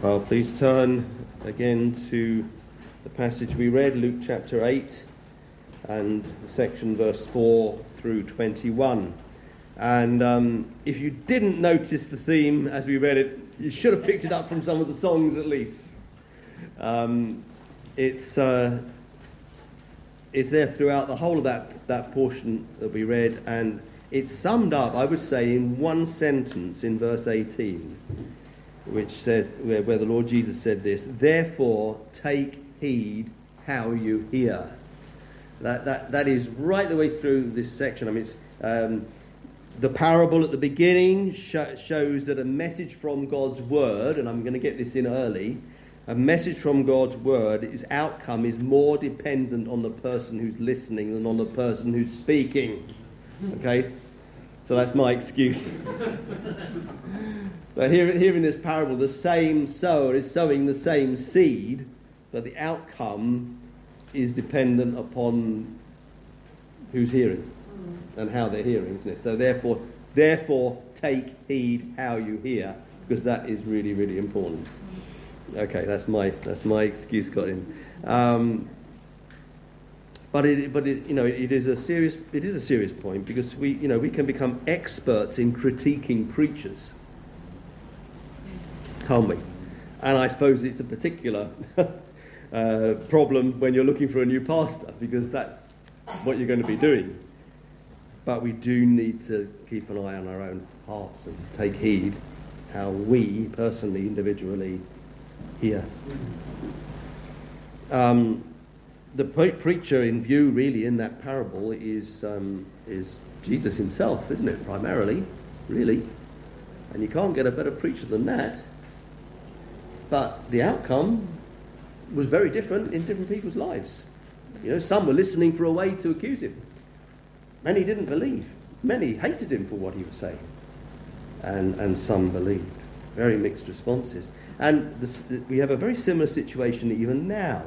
Well, please turn again to the passage we read, Luke chapter 8, and section verse 4 through 21. And um, if you didn't notice the theme as we read it, you should have picked it up from some of the songs at least. Um, it's, uh, it's there throughout the whole of that, that portion that we read, and it's summed up, I would say, in one sentence in verse 18, which says, where, where the Lord Jesus said this, Therefore take heed how you hear. That, that, that is right the way through this section. I mean, it's, um, the parable at the beginning sh- shows that a message from God's word, and I'm going to get this in early, a message from God's word, its outcome is more dependent on the person who's listening than on the person who's speaking. Okay? So that's my excuse. here, here in this parable, the same sower is sowing the same seed, but the outcome is dependent upon who's hearing and how they're hearing, isn't it? So therefore, therefore, take heed how you hear, because that is really, really important. Okay, that's my that's my excuse got in. Um, but it, but it, you know, it is a serious, it is a serious point because we, you know, we can become experts in critiquing preachers, can't we? And I suppose it's a particular uh, problem when you're looking for a new pastor because that's what you're going to be doing. But we do need to keep an eye on our own hearts and take heed how we personally, individually, hear. Um, the preacher in view, really, in that parable is, um, is Jesus himself, isn't it? Primarily, really. And you can't get a better preacher than that. But the outcome was very different in different people's lives. You know, some were listening for a way to accuse him. Many didn't believe. Many hated him for what he was saying. And, and some believed. Very mixed responses. And this, we have a very similar situation even now.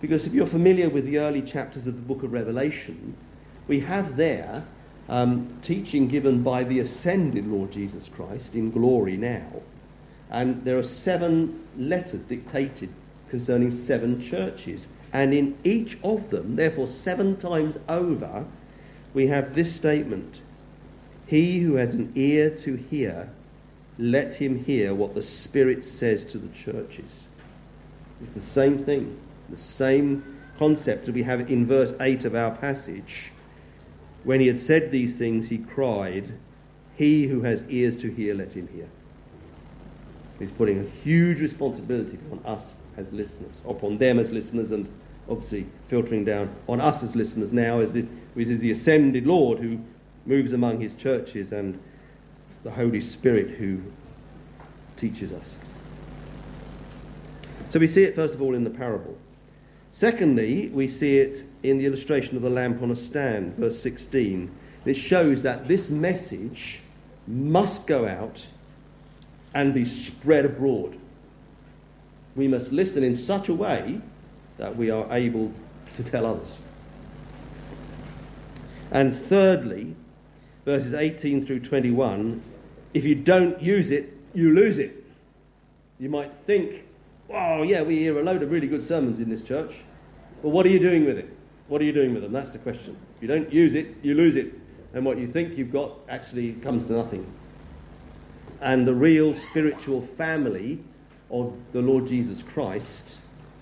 Because if you're familiar with the early chapters of the book of Revelation, we have there um, teaching given by the ascended Lord Jesus Christ in glory now. And there are seven letters dictated concerning seven churches. And in each of them, therefore, seven times over, we have this statement He who has an ear to hear, let him hear what the Spirit says to the churches. It's the same thing. The same concept that we have in verse 8 of our passage. When he had said these things, he cried, He who has ears to hear, let him hear. He's putting a huge responsibility on us as listeners, upon them as listeners, and obviously filtering down on us as listeners now as it is the ascended Lord who moves among his churches and the Holy Spirit who teaches us. So we see it first of all in the parable. Secondly, we see it in the illustration of the lamp on a stand, verse 16. It shows that this message must go out and be spread abroad. We must listen in such a way that we are able to tell others. And thirdly, verses 18 through 21, if you don't use it, you lose it. You might think oh, yeah, we hear a load of really good sermons in this church. But what are you doing with it? What are you doing with them? That's the question. If you don't use it, you lose it. And what you think you've got actually comes to nothing. And the real spiritual family of the Lord Jesus Christ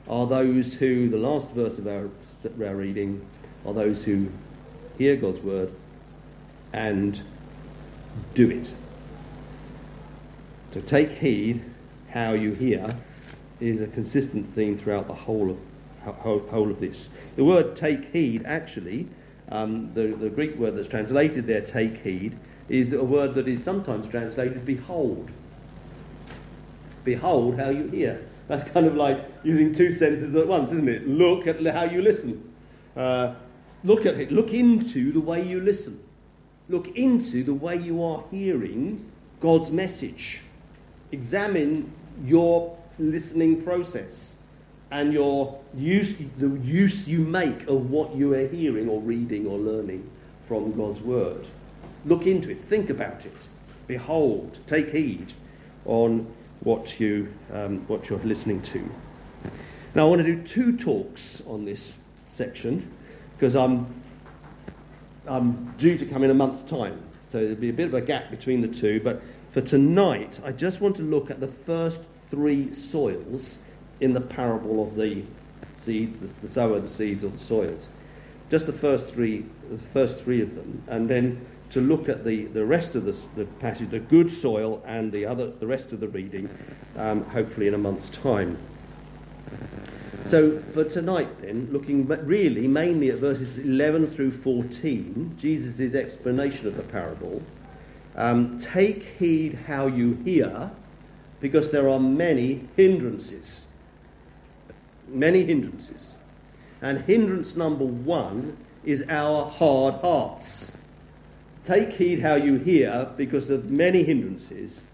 are those who, the last verse of our, our reading, are those who hear God's word and do it. So take heed how you hear is a consistent theme throughout the whole of, whole, whole of this. The word take heed, actually, um, the, the Greek word that's translated there, take heed, is a word that is sometimes translated behold. Behold how you hear. That's kind of like using two senses at once, isn't it? Look at how you listen. Uh, look at it. Look into the way you listen. Look into the way you are hearing God's message. Examine your listening process and your use, the use you make of what you are hearing or reading or learning from God's Word. Look into it, think about it, behold, take heed on what, you, um, what you're listening to. Now, I want to do two talks on this section because I'm, I'm due to come in a month's time. So there'll be a bit of a gap between the two. But for tonight, I just want to look at the first three soils in the parable of the seeds, the, the sower, the seeds, or the soils. Just the first three, the first three of them, and then to look at the, the rest of the, the passage, the good soil, and the other, the rest of the reading, um, hopefully in a month's time. So for tonight, then, looking really mainly at verses 11 through 14, Jesus' explanation of the parable. Um, take heed how you hear, because there are many hindrances. Many hindrances. And hindrance number one is our hard hearts. Take heed how you hear, because of many hindrances.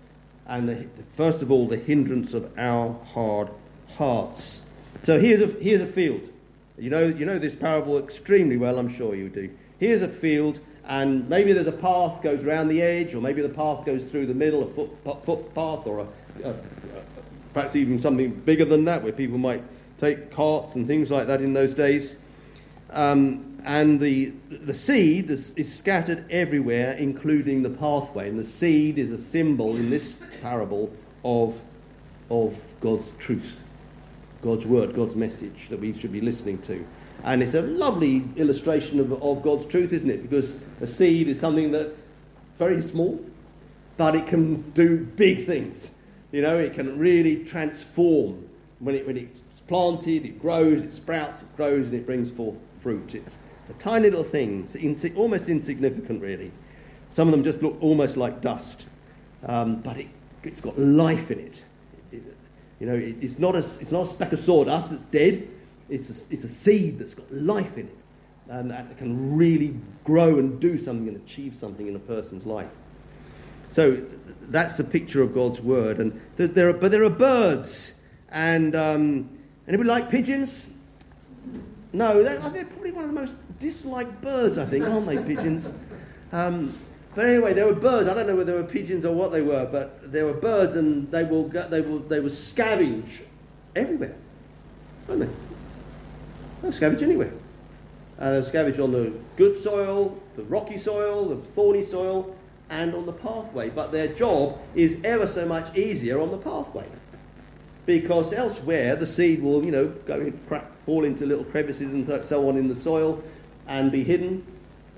And the, first of all, the hindrance of our hard hearts. So here's a, here's a field. You know, you know this parable extremely well, I'm sure you do. Here's a field, and maybe there's a path goes around the edge, or maybe the path goes through the middle, a foot, footpath, or a, a, perhaps even something bigger than that, where people might take carts and things like that in those days. Um, and the, the seed is, is, scattered everywhere, including the pathway. And the seed is a symbol in this parable of, of God's truth, God's word, God's message that we should be listening to. And it's a lovely illustration of, of God's truth, isn't it? Because a seed is something that very small, but it can do big things. You know, it can really transform when, it, when it's planted, it grows, it sprouts, it grows, and it brings forth It's, it's a tiny little thing, almost insignificant, really. Some of them just look almost like dust, um, but it, it's got life in it. it you know, it, it's, not a, it's not a speck of sawdust that's dead, it's a, it's a seed that's got life in it, and that can really grow and do something and achieve something in a person's life. So that's the picture of God's word. And there are, but there are birds. And um, anybody like pigeons? No, they're, they're, probably one of the most disliked birds, I think, aren't they, pigeons? Um, but anyway, there were birds. I don't know whether they were pigeons or what they were, but there were birds, and they will they will they will scavenge everywhere, won't they? They'll scavenge anywhere. Uh, they'll scavenge on the good soil, the rocky soil, the thorny soil, and on the pathway. But their job is ever so much easier on the pathway. Because elsewhere, the seed will, you know, go in, crack, fall into little crevices and so on in the soil and be hidden.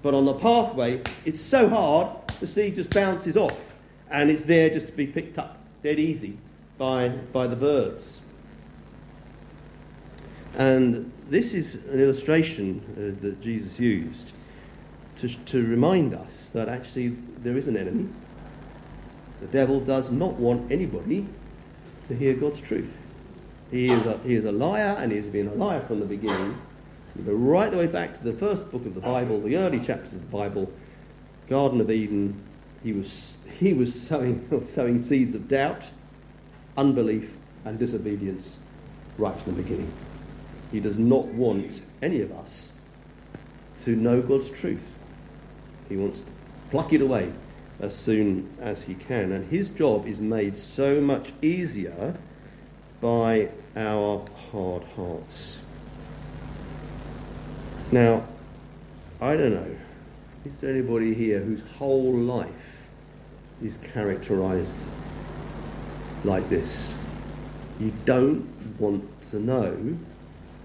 But on the pathway, it's so hard, the seed just bounces off and it's there just to be picked up dead easy by, by the birds. And this is an illustration uh, that Jesus used to, to remind us that actually there is an enemy. The devil does not want anybody to hear God's truth. He is a, he is a liar, and he has been a liar from the beginning. You go right the way back to the first book of the Bible, the early chapters of the Bible, Garden of Eden. He was, he was sowing, sowing seeds of doubt, unbelief, and disobedience right from the beginning. He does not want any of us to know God's truth. He wants to pluck it away as soon as he can. And his job is made so much easier by our hard hearts. Now, I don't know, is there anybody here whose whole life is characterized like this? You don't want to know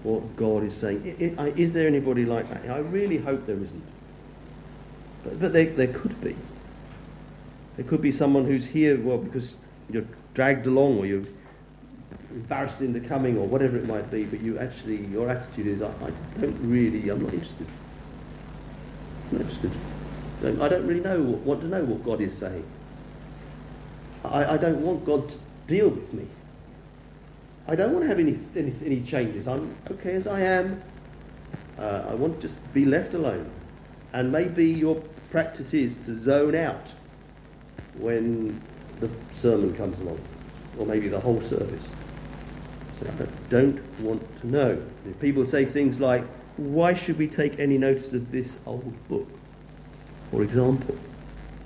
what God is saying. Is there anybody like that? I really hope there isn't. But, but there, there could be. There could be someone who's here, well, because you're dragged along or you're embarrassed in the coming or whatever it might be, but you actually, your attitude is, I, I don't really, I'm not interested. I'm not interested. I don't really know, want to know what God is saying. I, I don't want God to deal with me. I don't want to have any, any, any changes. I'm okay as I am. Uh, I want to just be left alone. And maybe your practice is to zone out when the sermon comes along, or maybe the whole service. I don't want to know. People say things like, why should we take any notice of this old book? For example.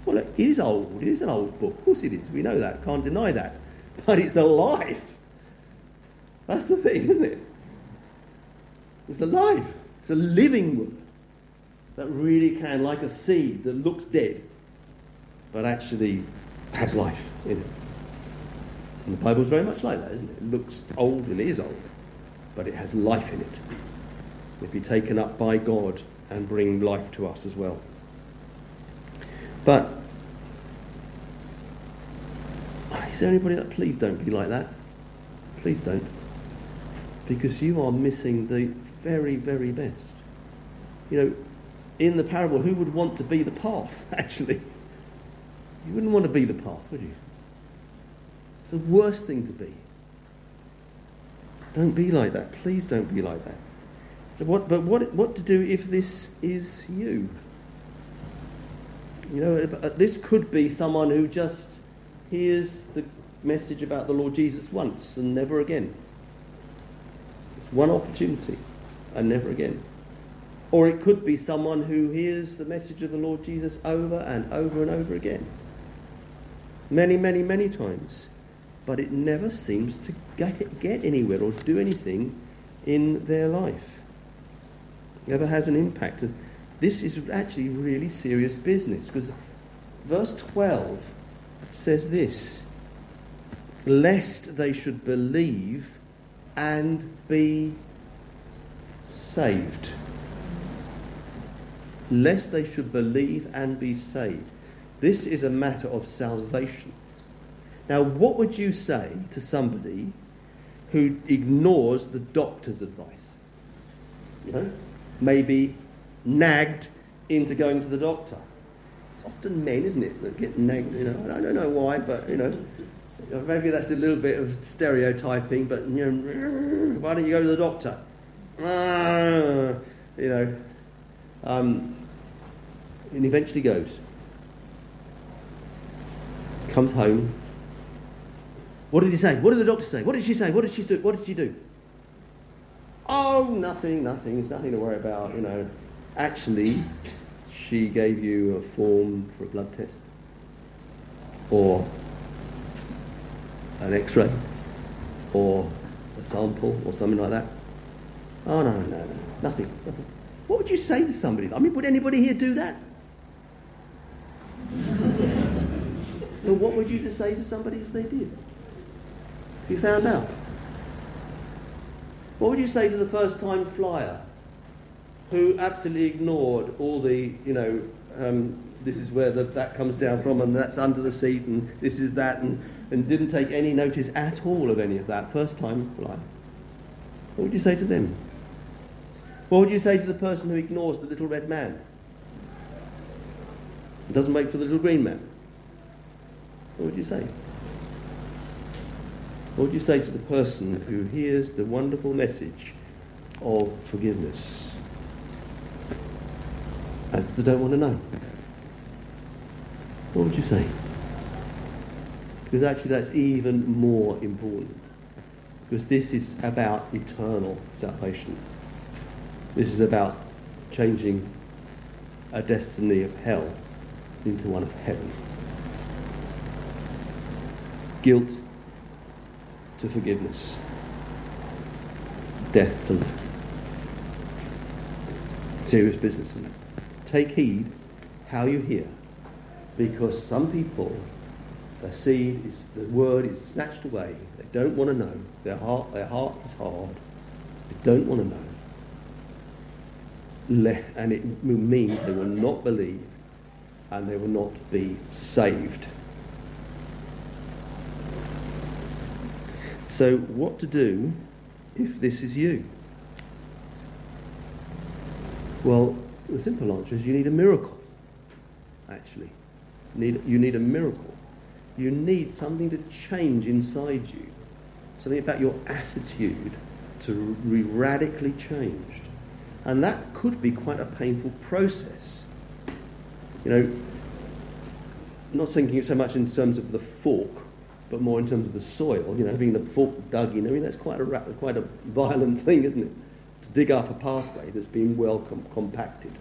Well, it is old. It is an old book. Of course it is. We know that. Can't deny that. but it's alive. That's the thing, isn't it? It's alive. It's a living word that really can, like a seed that looks dead, but actually has life in it. And the Bible's very much like that, isn't it? It looks old and is old, but it has life in it. It would be taken up by God and bring life to us as well. But is there anybody that please don't be like that? Please don't. Because you are missing the very, very best. You know, in the parable, who would want to be the path, actually? You wouldn't want to be the path, would you? It's the worst thing to be. Don't be like that. Please don't be like that. But what, but what, what to do if this is you? You know, uh, this could be someone who just hears the message about the Lord Jesus once and never again. It's one opportunity and never again. Or it could be someone who hears the message of the Lord Jesus over and over and over again. Many, many, many times. But it never seems to get, get anywhere or do anything in their life. It Never has an impact. This is actually really serious business because verse 12 says this lest they should believe and be saved. Lest they should believe and be saved. This is a matter of salvation. Now, what would you say to somebody who ignores the doctor's advice? You know, maybe nagged into going to the doctor. It's often men, isn't it, that get nagged. You know, I don't know why, but you know, maybe that's a little bit of stereotyping. But you know, why don't you go to the doctor? Ah, you know, um, and eventually goes, comes home. What did he say? What did the doctor say? What did she say? What did she do? What did she do? Oh, nothing, nothing. There's nothing to worry about. You know, actually, she gave you a form for a blood test or an x ray or a sample or something like that. Oh, no, no, no, nothing, nothing. What would you say to somebody? I mean, would anybody here do that? well, what would you just say to somebody if they did? You found out. What would you say to the first time flyer who absolutely ignored all the, you know, um, this is where the, that comes down from and that's under the seat and this is that and, and didn't take any notice at all of any of that first time flyer? What would you say to them? What would you say to the person who ignores the little red man? It doesn't wait for the little green man? What would you say? What would you say to the person who hears the wonderful message of forgiveness? As they don't want to know. What would you say? Because actually, that's even more important. Because this is about eternal salvation. This is about changing a destiny of hell into one of heaven. Guilt to forgiveness, death to life. Serious business. Take heed how you hear, because some people, the seed is the word is snatched away. They don't want to know. Their heart, their heart is hard. They don't want to know. And it means they will not believe and they will not be saved. So, what to do if this is you? Well, the simple answer is you need a miracle, actually. Need, you need a miracle. You need something to change inside you, something about your attitude to be radically changed. And that could be quite a painful process. You know, not thinking so much in terms of the fork, but more in terms of the soil. You know, having the fork dug in. I mean, that's quite a quite a violent thing, isn't it? To dig up a pathway that's been well com- compacted.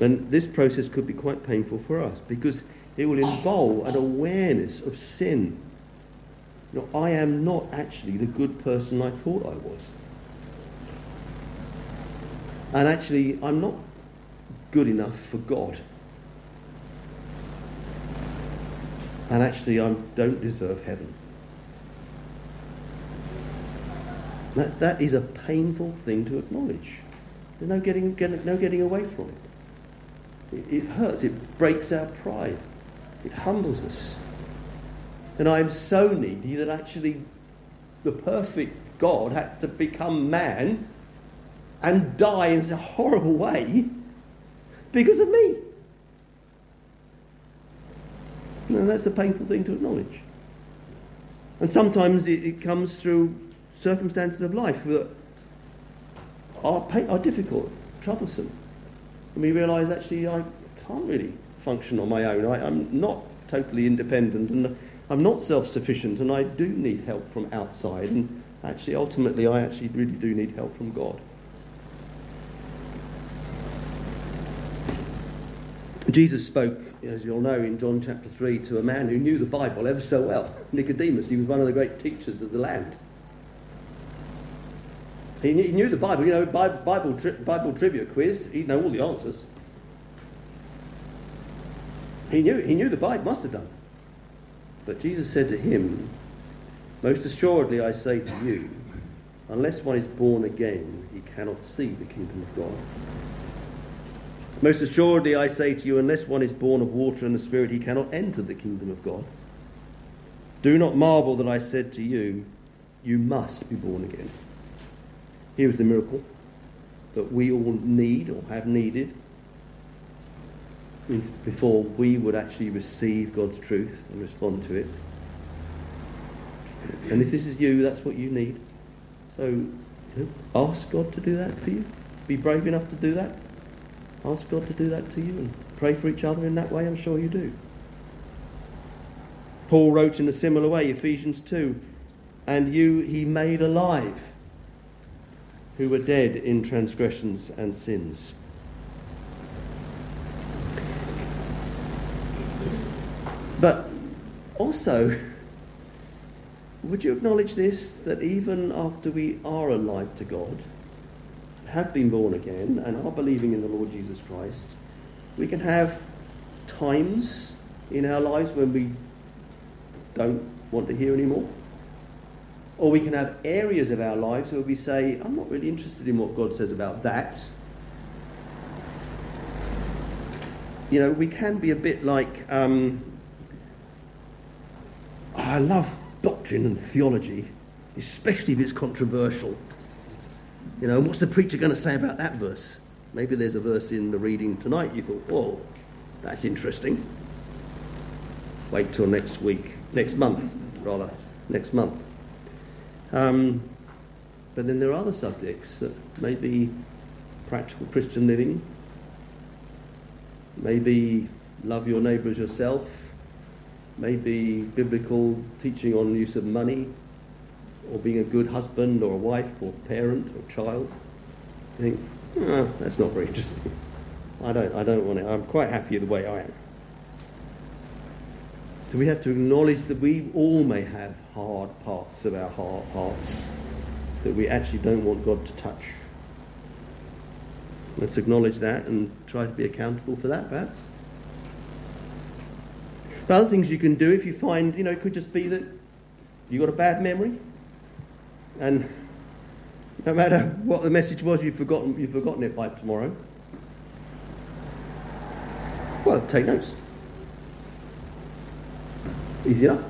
And this process could be quite painful for us because it will involve an awareness of sin you know, I am not actually the good person I thought I was. And actually, I'm not good enough for God. And actually, I don't deserve heaven. That's, that is a painful thing to acknowledge. There's no getting, no getting away from it. it. It hurts, it breaks our pride, it humbles us. And I'm so needy that actually the perfect God had to become man and die in a horrible way because of me. And that's a painful thing to acknowledge. And sometimes it, it comes through circumstances of life that are, pain, are difficult, troublesome. And we realise actually I can't really function on my own. I, I'm not totally independent and I'm not self sufficient and I do need help from outside. And actually, ultimately, I actually really do need help from God. Jesus spoke, as you'll know, in John chapter 3 to a man who knew the Bible ever so well, Nicodemus. He was one of the great teachers of the land. He knew the Bible, you know, Bible, Bible trivia quiz, he'd know all the answers. He knew, he knew the Bible, must have done. But Jesus said to him, Most assuredly I say to you, unless one is born again, he cannot see the kingdom of God. Most assuredly I say to you, unless one is born of water and the Spirit, he cannot enter the kingdom of God. Do not marvel that I said to you, You must be born again. Here is the miracle that we all need or have needed before we would actually receive God's truth and respond to it. And if this is you, that's what you need. So you know, ask God to do that for you. Be brave enough to do that. Ask God to do that to you and pray for each other in that way. I'm sure you do. Paul wrote in a similar way, Ephesians 2 And you he made alive who were dead in transgressions and sins. But also, would you acknowledge this that even after we are alive to God, have been born again, and are believing in the Lord Jesus Christ, we can have times in our lives when we don't want to hear anymore? Or we can have areas of our lives where we say, I'm not really interested in what God says about that. You know, we can be a bit like, um, I love doctrine and theology, especially if it's controversial. You know, what's the preacher going to say about that verse? Maybe there's a verse in the reading tonight you thought, oh, that's interesting. Wait till next week, next month, rather, next month. Um, but then there are other subjects that maybe practical Christian living, maybe love your neighbour as yourself, maybe biblical teaching on use of money, or being a good husband or a wife or parent or child. You think, oh, that's not very interesting. I don't, I don't want it. I'm quite happy the way I am. So we have to acknowledge that we all may have hard parts of our hearts that we actually don't want God to touch. Let's acknowledge that and try to be accountable for that, perhaps. But other things you can do if you find, you know, it could just be that you've got a bad memory and no matter what the message was, you've forgotten, you've forgotten it by tomorrow. Well, take notes. Easy enough.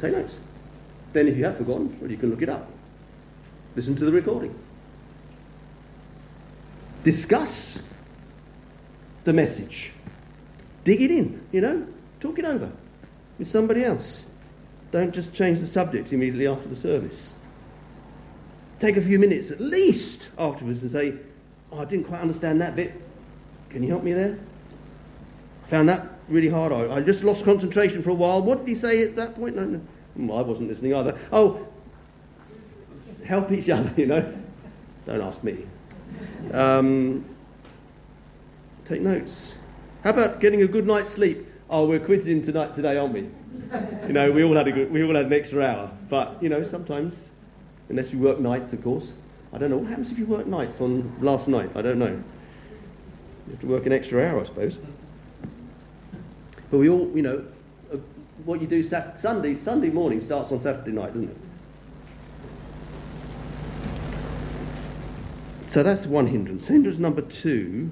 Take notes. Then, if you have forgotten, well, you can look it up. Listen to the recording. Discuss the message. Dig it in, you know, talk it over with somebody else. Don't just change the subject immediately after the service. Take a few minutes at least afterwards and say, oh, I didn't quite understand that bit. Can you help me there? Found that really hard. I, I just lost concentration for a while. What did he say at that point? No, no. Hmm, I wasn't listening either. Oh, help each other, you know. Don't ask me. Um, take notes. How about getting a good night's sleep? oh, we're quizzing tonight today, aren't we? You know, we all had a good, we all had an extra hour, but you know, sometimes, unless you work nights, of course. I don't know what happens if you work nights on last night. I don't know. You have to work an extra hour, I suppose. But we all, you know, uh, what you do Sunday Sunday morning starts on Saturday night, doesn't it? So that's one hindrance. Hindrance number two.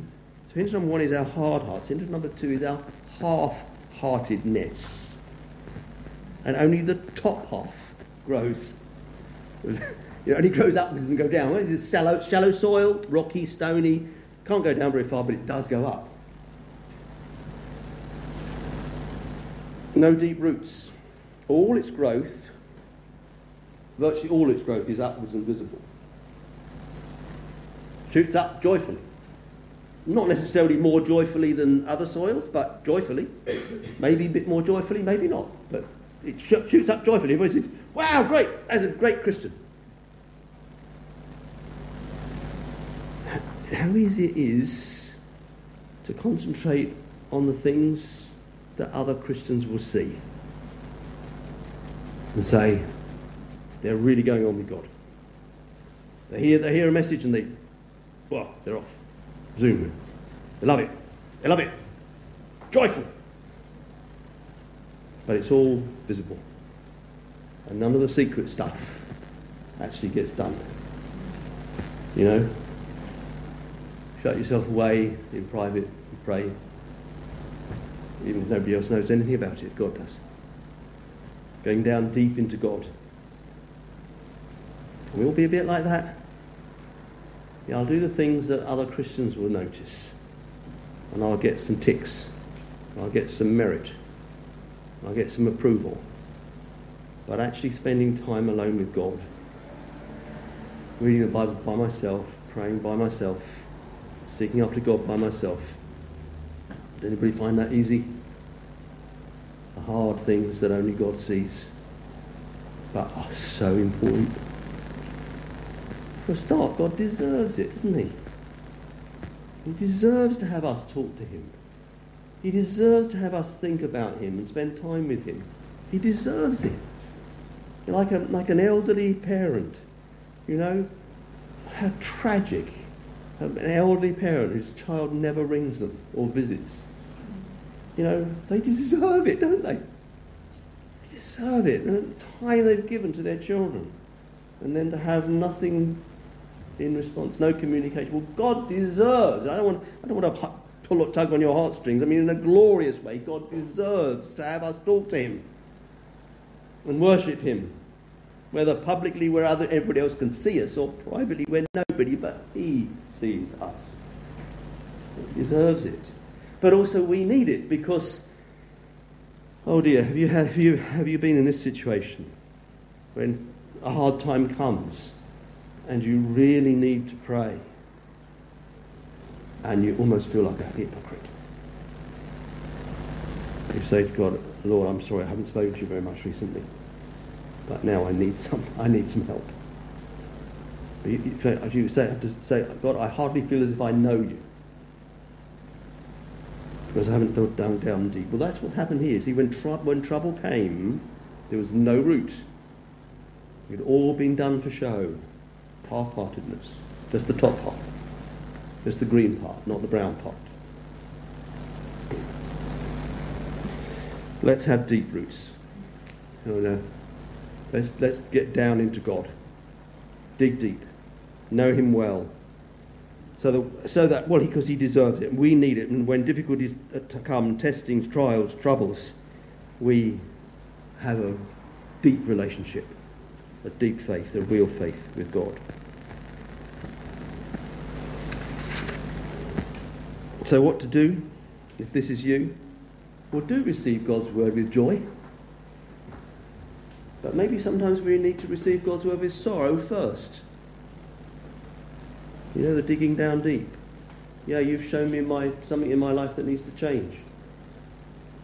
So hindrance number one is our hard hearts. Hindrance number two is our half-heartedness. And only the top half grows. it only grows upwards and go down. It's shallow, shallow soil, rocky, stony. Can't go down very far, but it does go up. No deep roots. All its growth, virtually all its growth, is upwards and visible. Shoots up joyfully. Not necessarily more joyfully than other soils, but joyfully. Maybe a bit more joyfully, maybe not. But it sh- shoots up joyfully. Everybody says, wow, great, that's a great Christian. How easy it is to concentrate on the things that other Christians will see and say, they're really going on with God. They hear, they hear a message and they, well, they're off. Zoom. They love it. They love it. Joyful. But it's all visible. And none of the secret stuff actually gets done. You know? Shut yourself away in private and pray. Even if nobody else knows anything about it, God does. Going down deep into God. Can we all be a bit like that? Yeah, I'll do the things that other Christians will notice. And I'll get some ticks. I'll get some merit. I'll get some approval. But actually spending time alone with God, reading the Bible by myself, praying by myself, seeking after God by myself. Does anybody find that easy? The hard things that only God sees, but are so important. For a start, God deserves it, doesn't He? He deserves to have us talk to Him. He deserves to have us think about Him and spend time with Him. He deserves it. Like, a, like an elderly parent, you know, how tragic an elderly parent whose child never rings them or visits. You know, they deserve it, don't they? They deserve it. And the time they've given to their children. And then to have nothing in response, no communication. Well, God deserves. I don't want, I don't want to tug on your heartstrings. I mean, in a glorious way, God deserves to have us talk to Him and worship Him whether publicly where other, everybody else can see us or privately where nobody but He sees us. He deserves it. But also we need it because, oh dear, have you, have you, have you been in this situation when a hard time comes and you really need to pray and you almost feel like a hypocrite? You say to God, Lord, I'm sorry, I haven't spoken to you very much recently but now I need some, I need some help. You, you, you say, have to say, God, I hardly feel as if I know you. Because I haven't done down, down deep. Well, that's what happened here. See, when, tr- when trouble came, there was no root. It had all been done for show. Half-heartedness. Just the top half. Just the green part, not the brown part. Let's have deep roots. Oh, no. Let's, let's get down into God. Dig deep. Know Him well. So that, so that well, because he, he deserves it. We need it. And when difficulties uh, come, testings, trials, troubles, we have a deep relationship, a deep faith, a real faith with God. So, what to do if this is you? Well, do receive God's word with joy. But maybe sometimes we need to receive God's word with sorrow first. You know, the digging down deep. Yeah, you've shown me my, something in my life that needs to change.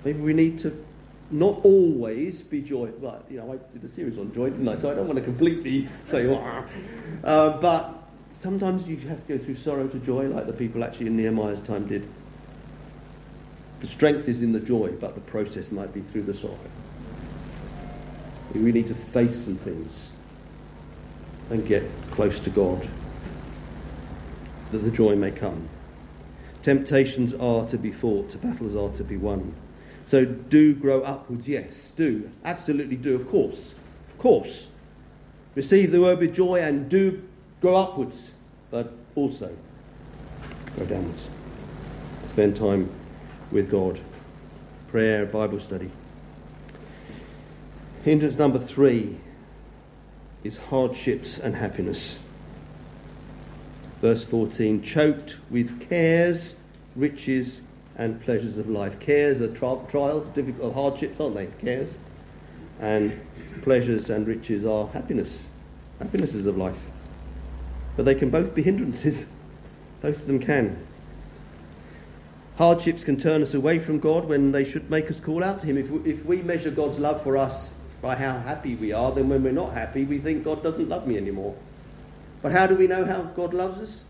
Maybe we need to not always be joy. But you know, I did a series on joy, didn't I? So I don't want to completely say, uh, but sometimes you have to go through sorrow to joy, like the people actually in Nehemiah's time did. The strength is in the joy, but the process might be through the sorrow. We really need to face some things and get close to God that the joy may come. Temptations are to be fought, battles are to be won. So do grow upwards, yes, do. Absolutely do, of course. Of course. Receive the word with joy and do grow upwards, but also go downwards. Spend time with God. Prayer, Bible study. Hindrance number three is hardships and happiness. Verse 14 choked with cares, riches, and pleasures of life. Cares are tri- trials, difficult hardships, aren't they? Cares. And pleasures and riches are happiness, happinesses of life. But they can both be hindrances. Both of them can. Hardships can turn us away from God when they should make us call out to Him. If we, if we measure God's love for us by how happy we are, then when we're not happy, we think God doesn't love me anymore. But how do we know how God loves us?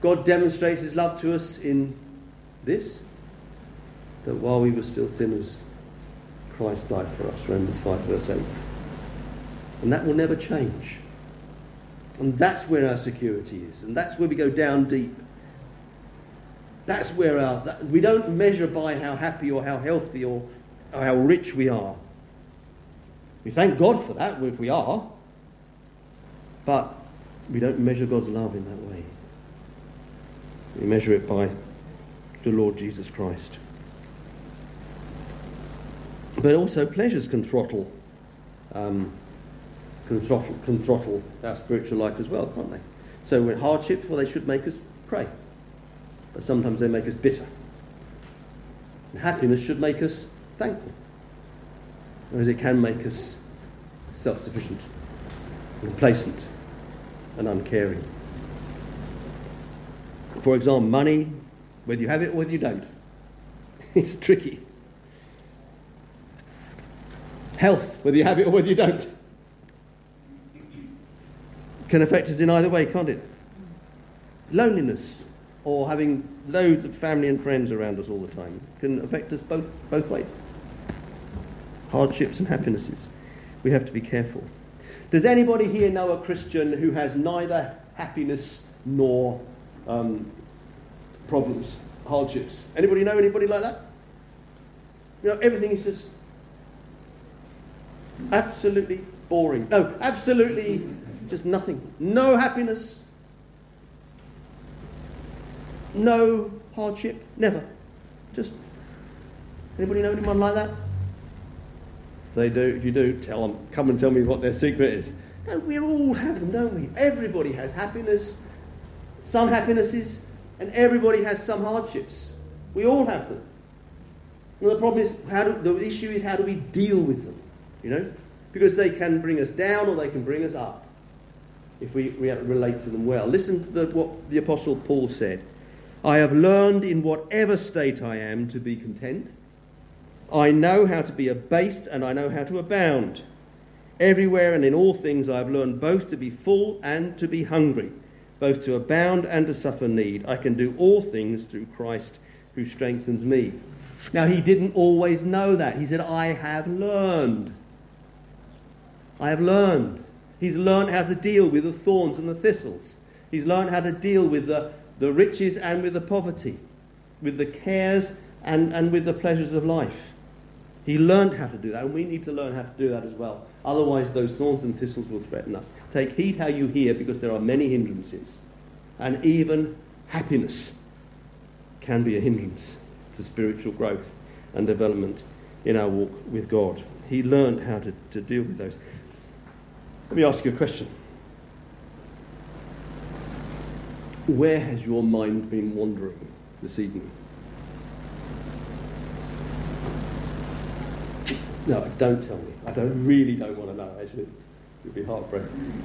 God demonstrates His love to us in this that while we were still sinners, Christ died for us. Romans 5, verse 8. And that will never change. And that's where our security is. And that's where we go down deep. That's where our. That, we don't measure by how happy or how healthy or, or how rich we are. We thank God for that if we are. But we don't measure God's love in that way. We measure it by the Lord Jesus Christ. But also, pleasures can throttle, um, can throttle, can throttle our spiritual life as well, can't they? So, when hardships, well, they should make us pray, but sometimes they make us bitter. And happiness should make us thankful, whereas it can make us self sufficient, complacent, and uncaring. For example, money whether you have it or whether you don't. It's tricky. Health, whether you have it or whether you don't, can affect us in either way, can't it? Loneliness, or having loads of family and friends around us all the time, can affect us both, both ways. Hardships and happinesses. We have to be careful. Does anybody here know a Christian who has neither happiness nor um, problems, hardships. Anybody know anybody like that? You know, everything is just absolutely boring. No, absolutely just nothing. No happiness. No hardship. Never. Just. Anybody know anyone like that? If they do, if you do, tell them. Come and tell me what their secret is. No, we all have them, don't we? Everybody has happiness. Some happinesses and everybody has some hardships. We all have them. And the problem is, how do, the issue is how do we deal with them? You know? Because they can bring us down or they can bring us up if we, relate to them well. Listen to the, what the Apostle Paul said I have learned in whatever state I am to be content. I know how to be abased and I know how to abound. Everywhere and in all things I have learned both to be full and to be hungry both to abound and to suffer need. I can do all things through Christ who strengthens me. Now, he didn't always know that. He said, I have learned. I have learned. He's learned how to deal with the thorns and the thistles. He's learned how to deal with the, the riches and with the poverty, with the cares and, and with the pleasures of life. He learned how to do that, and we need to learn how to do that as well. Otherwise, those thorns and thistles will threaten us. Take heed how you hear, because there are many hindrances. And even happiness can be a hindrance to spiritual growth and development in our walk with God. He learned how to, to deal with those. Let me ask you a question. Where has your mind been wandering this evening? No, don't tell me. I don't really don't want to know, actually. You'd be heartbroken.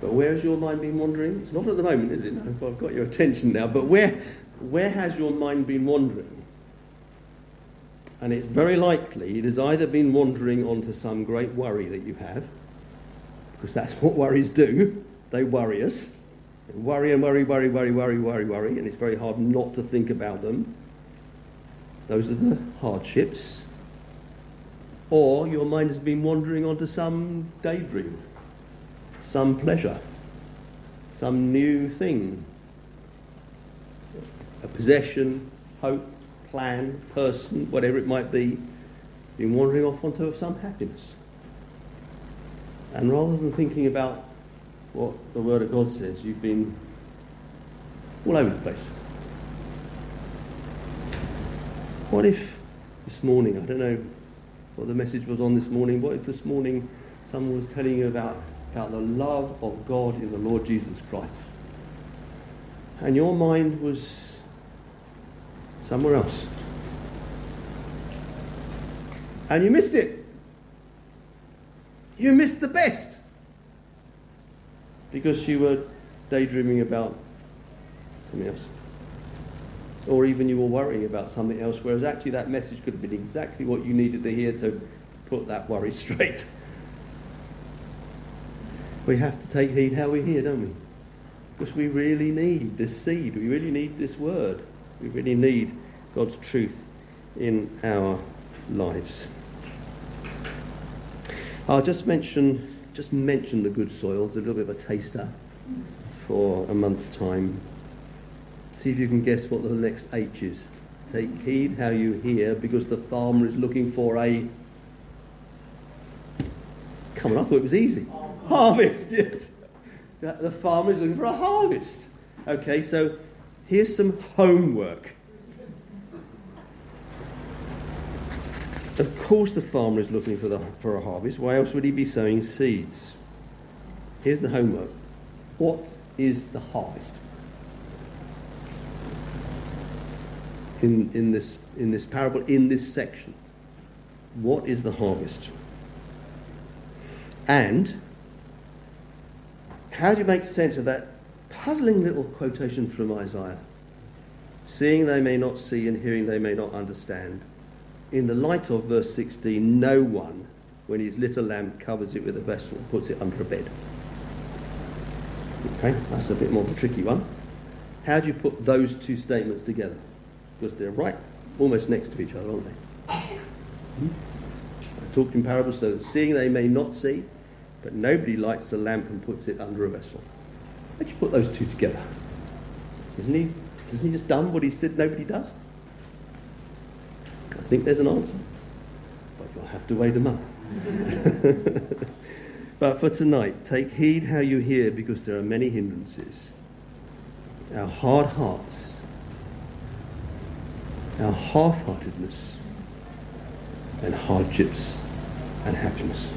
But where has your mind been wandering? It's not at the moment, is it? No, I've got your attention now. But where, where has your mind been wandering? And it's very likely it has either been wandering onto some great worry that you have, because that's what worries do. They worry us. They worry and worry, worry, worry, worry, worry, worry, and it's very hard not to think about them. those are the hardships. Or your mind has been wandering onto some daydream, some pleasure, some new thing, a possession, hope, plan, person, whatever it might be, been wandering off onto some happiness. And rather than thinking about what the Word of God says, you've been all over the place. What if this morning, I don't know what the message was on this morning, what if this morning someone was telling you about, about the love of God in the Lord Jesus Christ? And your mind was somewhere else. And you missed it. You missed the best. Because you were daydreaming about something else. Or even you were worrying about something else, whereas actually that message could have been exactly what you needed to hear to put that worry straight. We have to take heed how we hear, don't we? Because we really need this seed. We really need this word. We really need God's truth in our lives. I'll just mention just mention the good soils, a little bit of a taster for a month's time. See if you can guess what the next H is. Take heed how you hear, because the farmer is looking for a. Come on, I thought it was easy. Harvest, yes. The farmer is looking for a harvest. Okay, so here's some homework. Course, the farmer is looking for, the, for a harvest. Why else would he be sowing seeds? Here's the homework What is the harvest? In, in, this, in this parable, in this section. What is the harvest? And how do you make sense of that puzzling little quotation from Isaiah? Seeing they may not see, and hearing they may not understand in the light of verse 16, no one, when his little lamp covers it with a vessel, puts it under a bed. Okay, that's a bit more of a tricky one. How do you put those two statements together? Because they're right almost next to each other, aren't they? Hmm? I talked in parables so that seeing they may not see, but nobody lights a lamp and puts it under a vessel. How do you put those two together? Isn't he, hasn't he just done what he said nobody does? I think there's an answer, but you'll have to wait a month. but for tonight, take heed how you hear because there are many hindrances. Our hard hearts, our half heartedness, and hardships and happiness.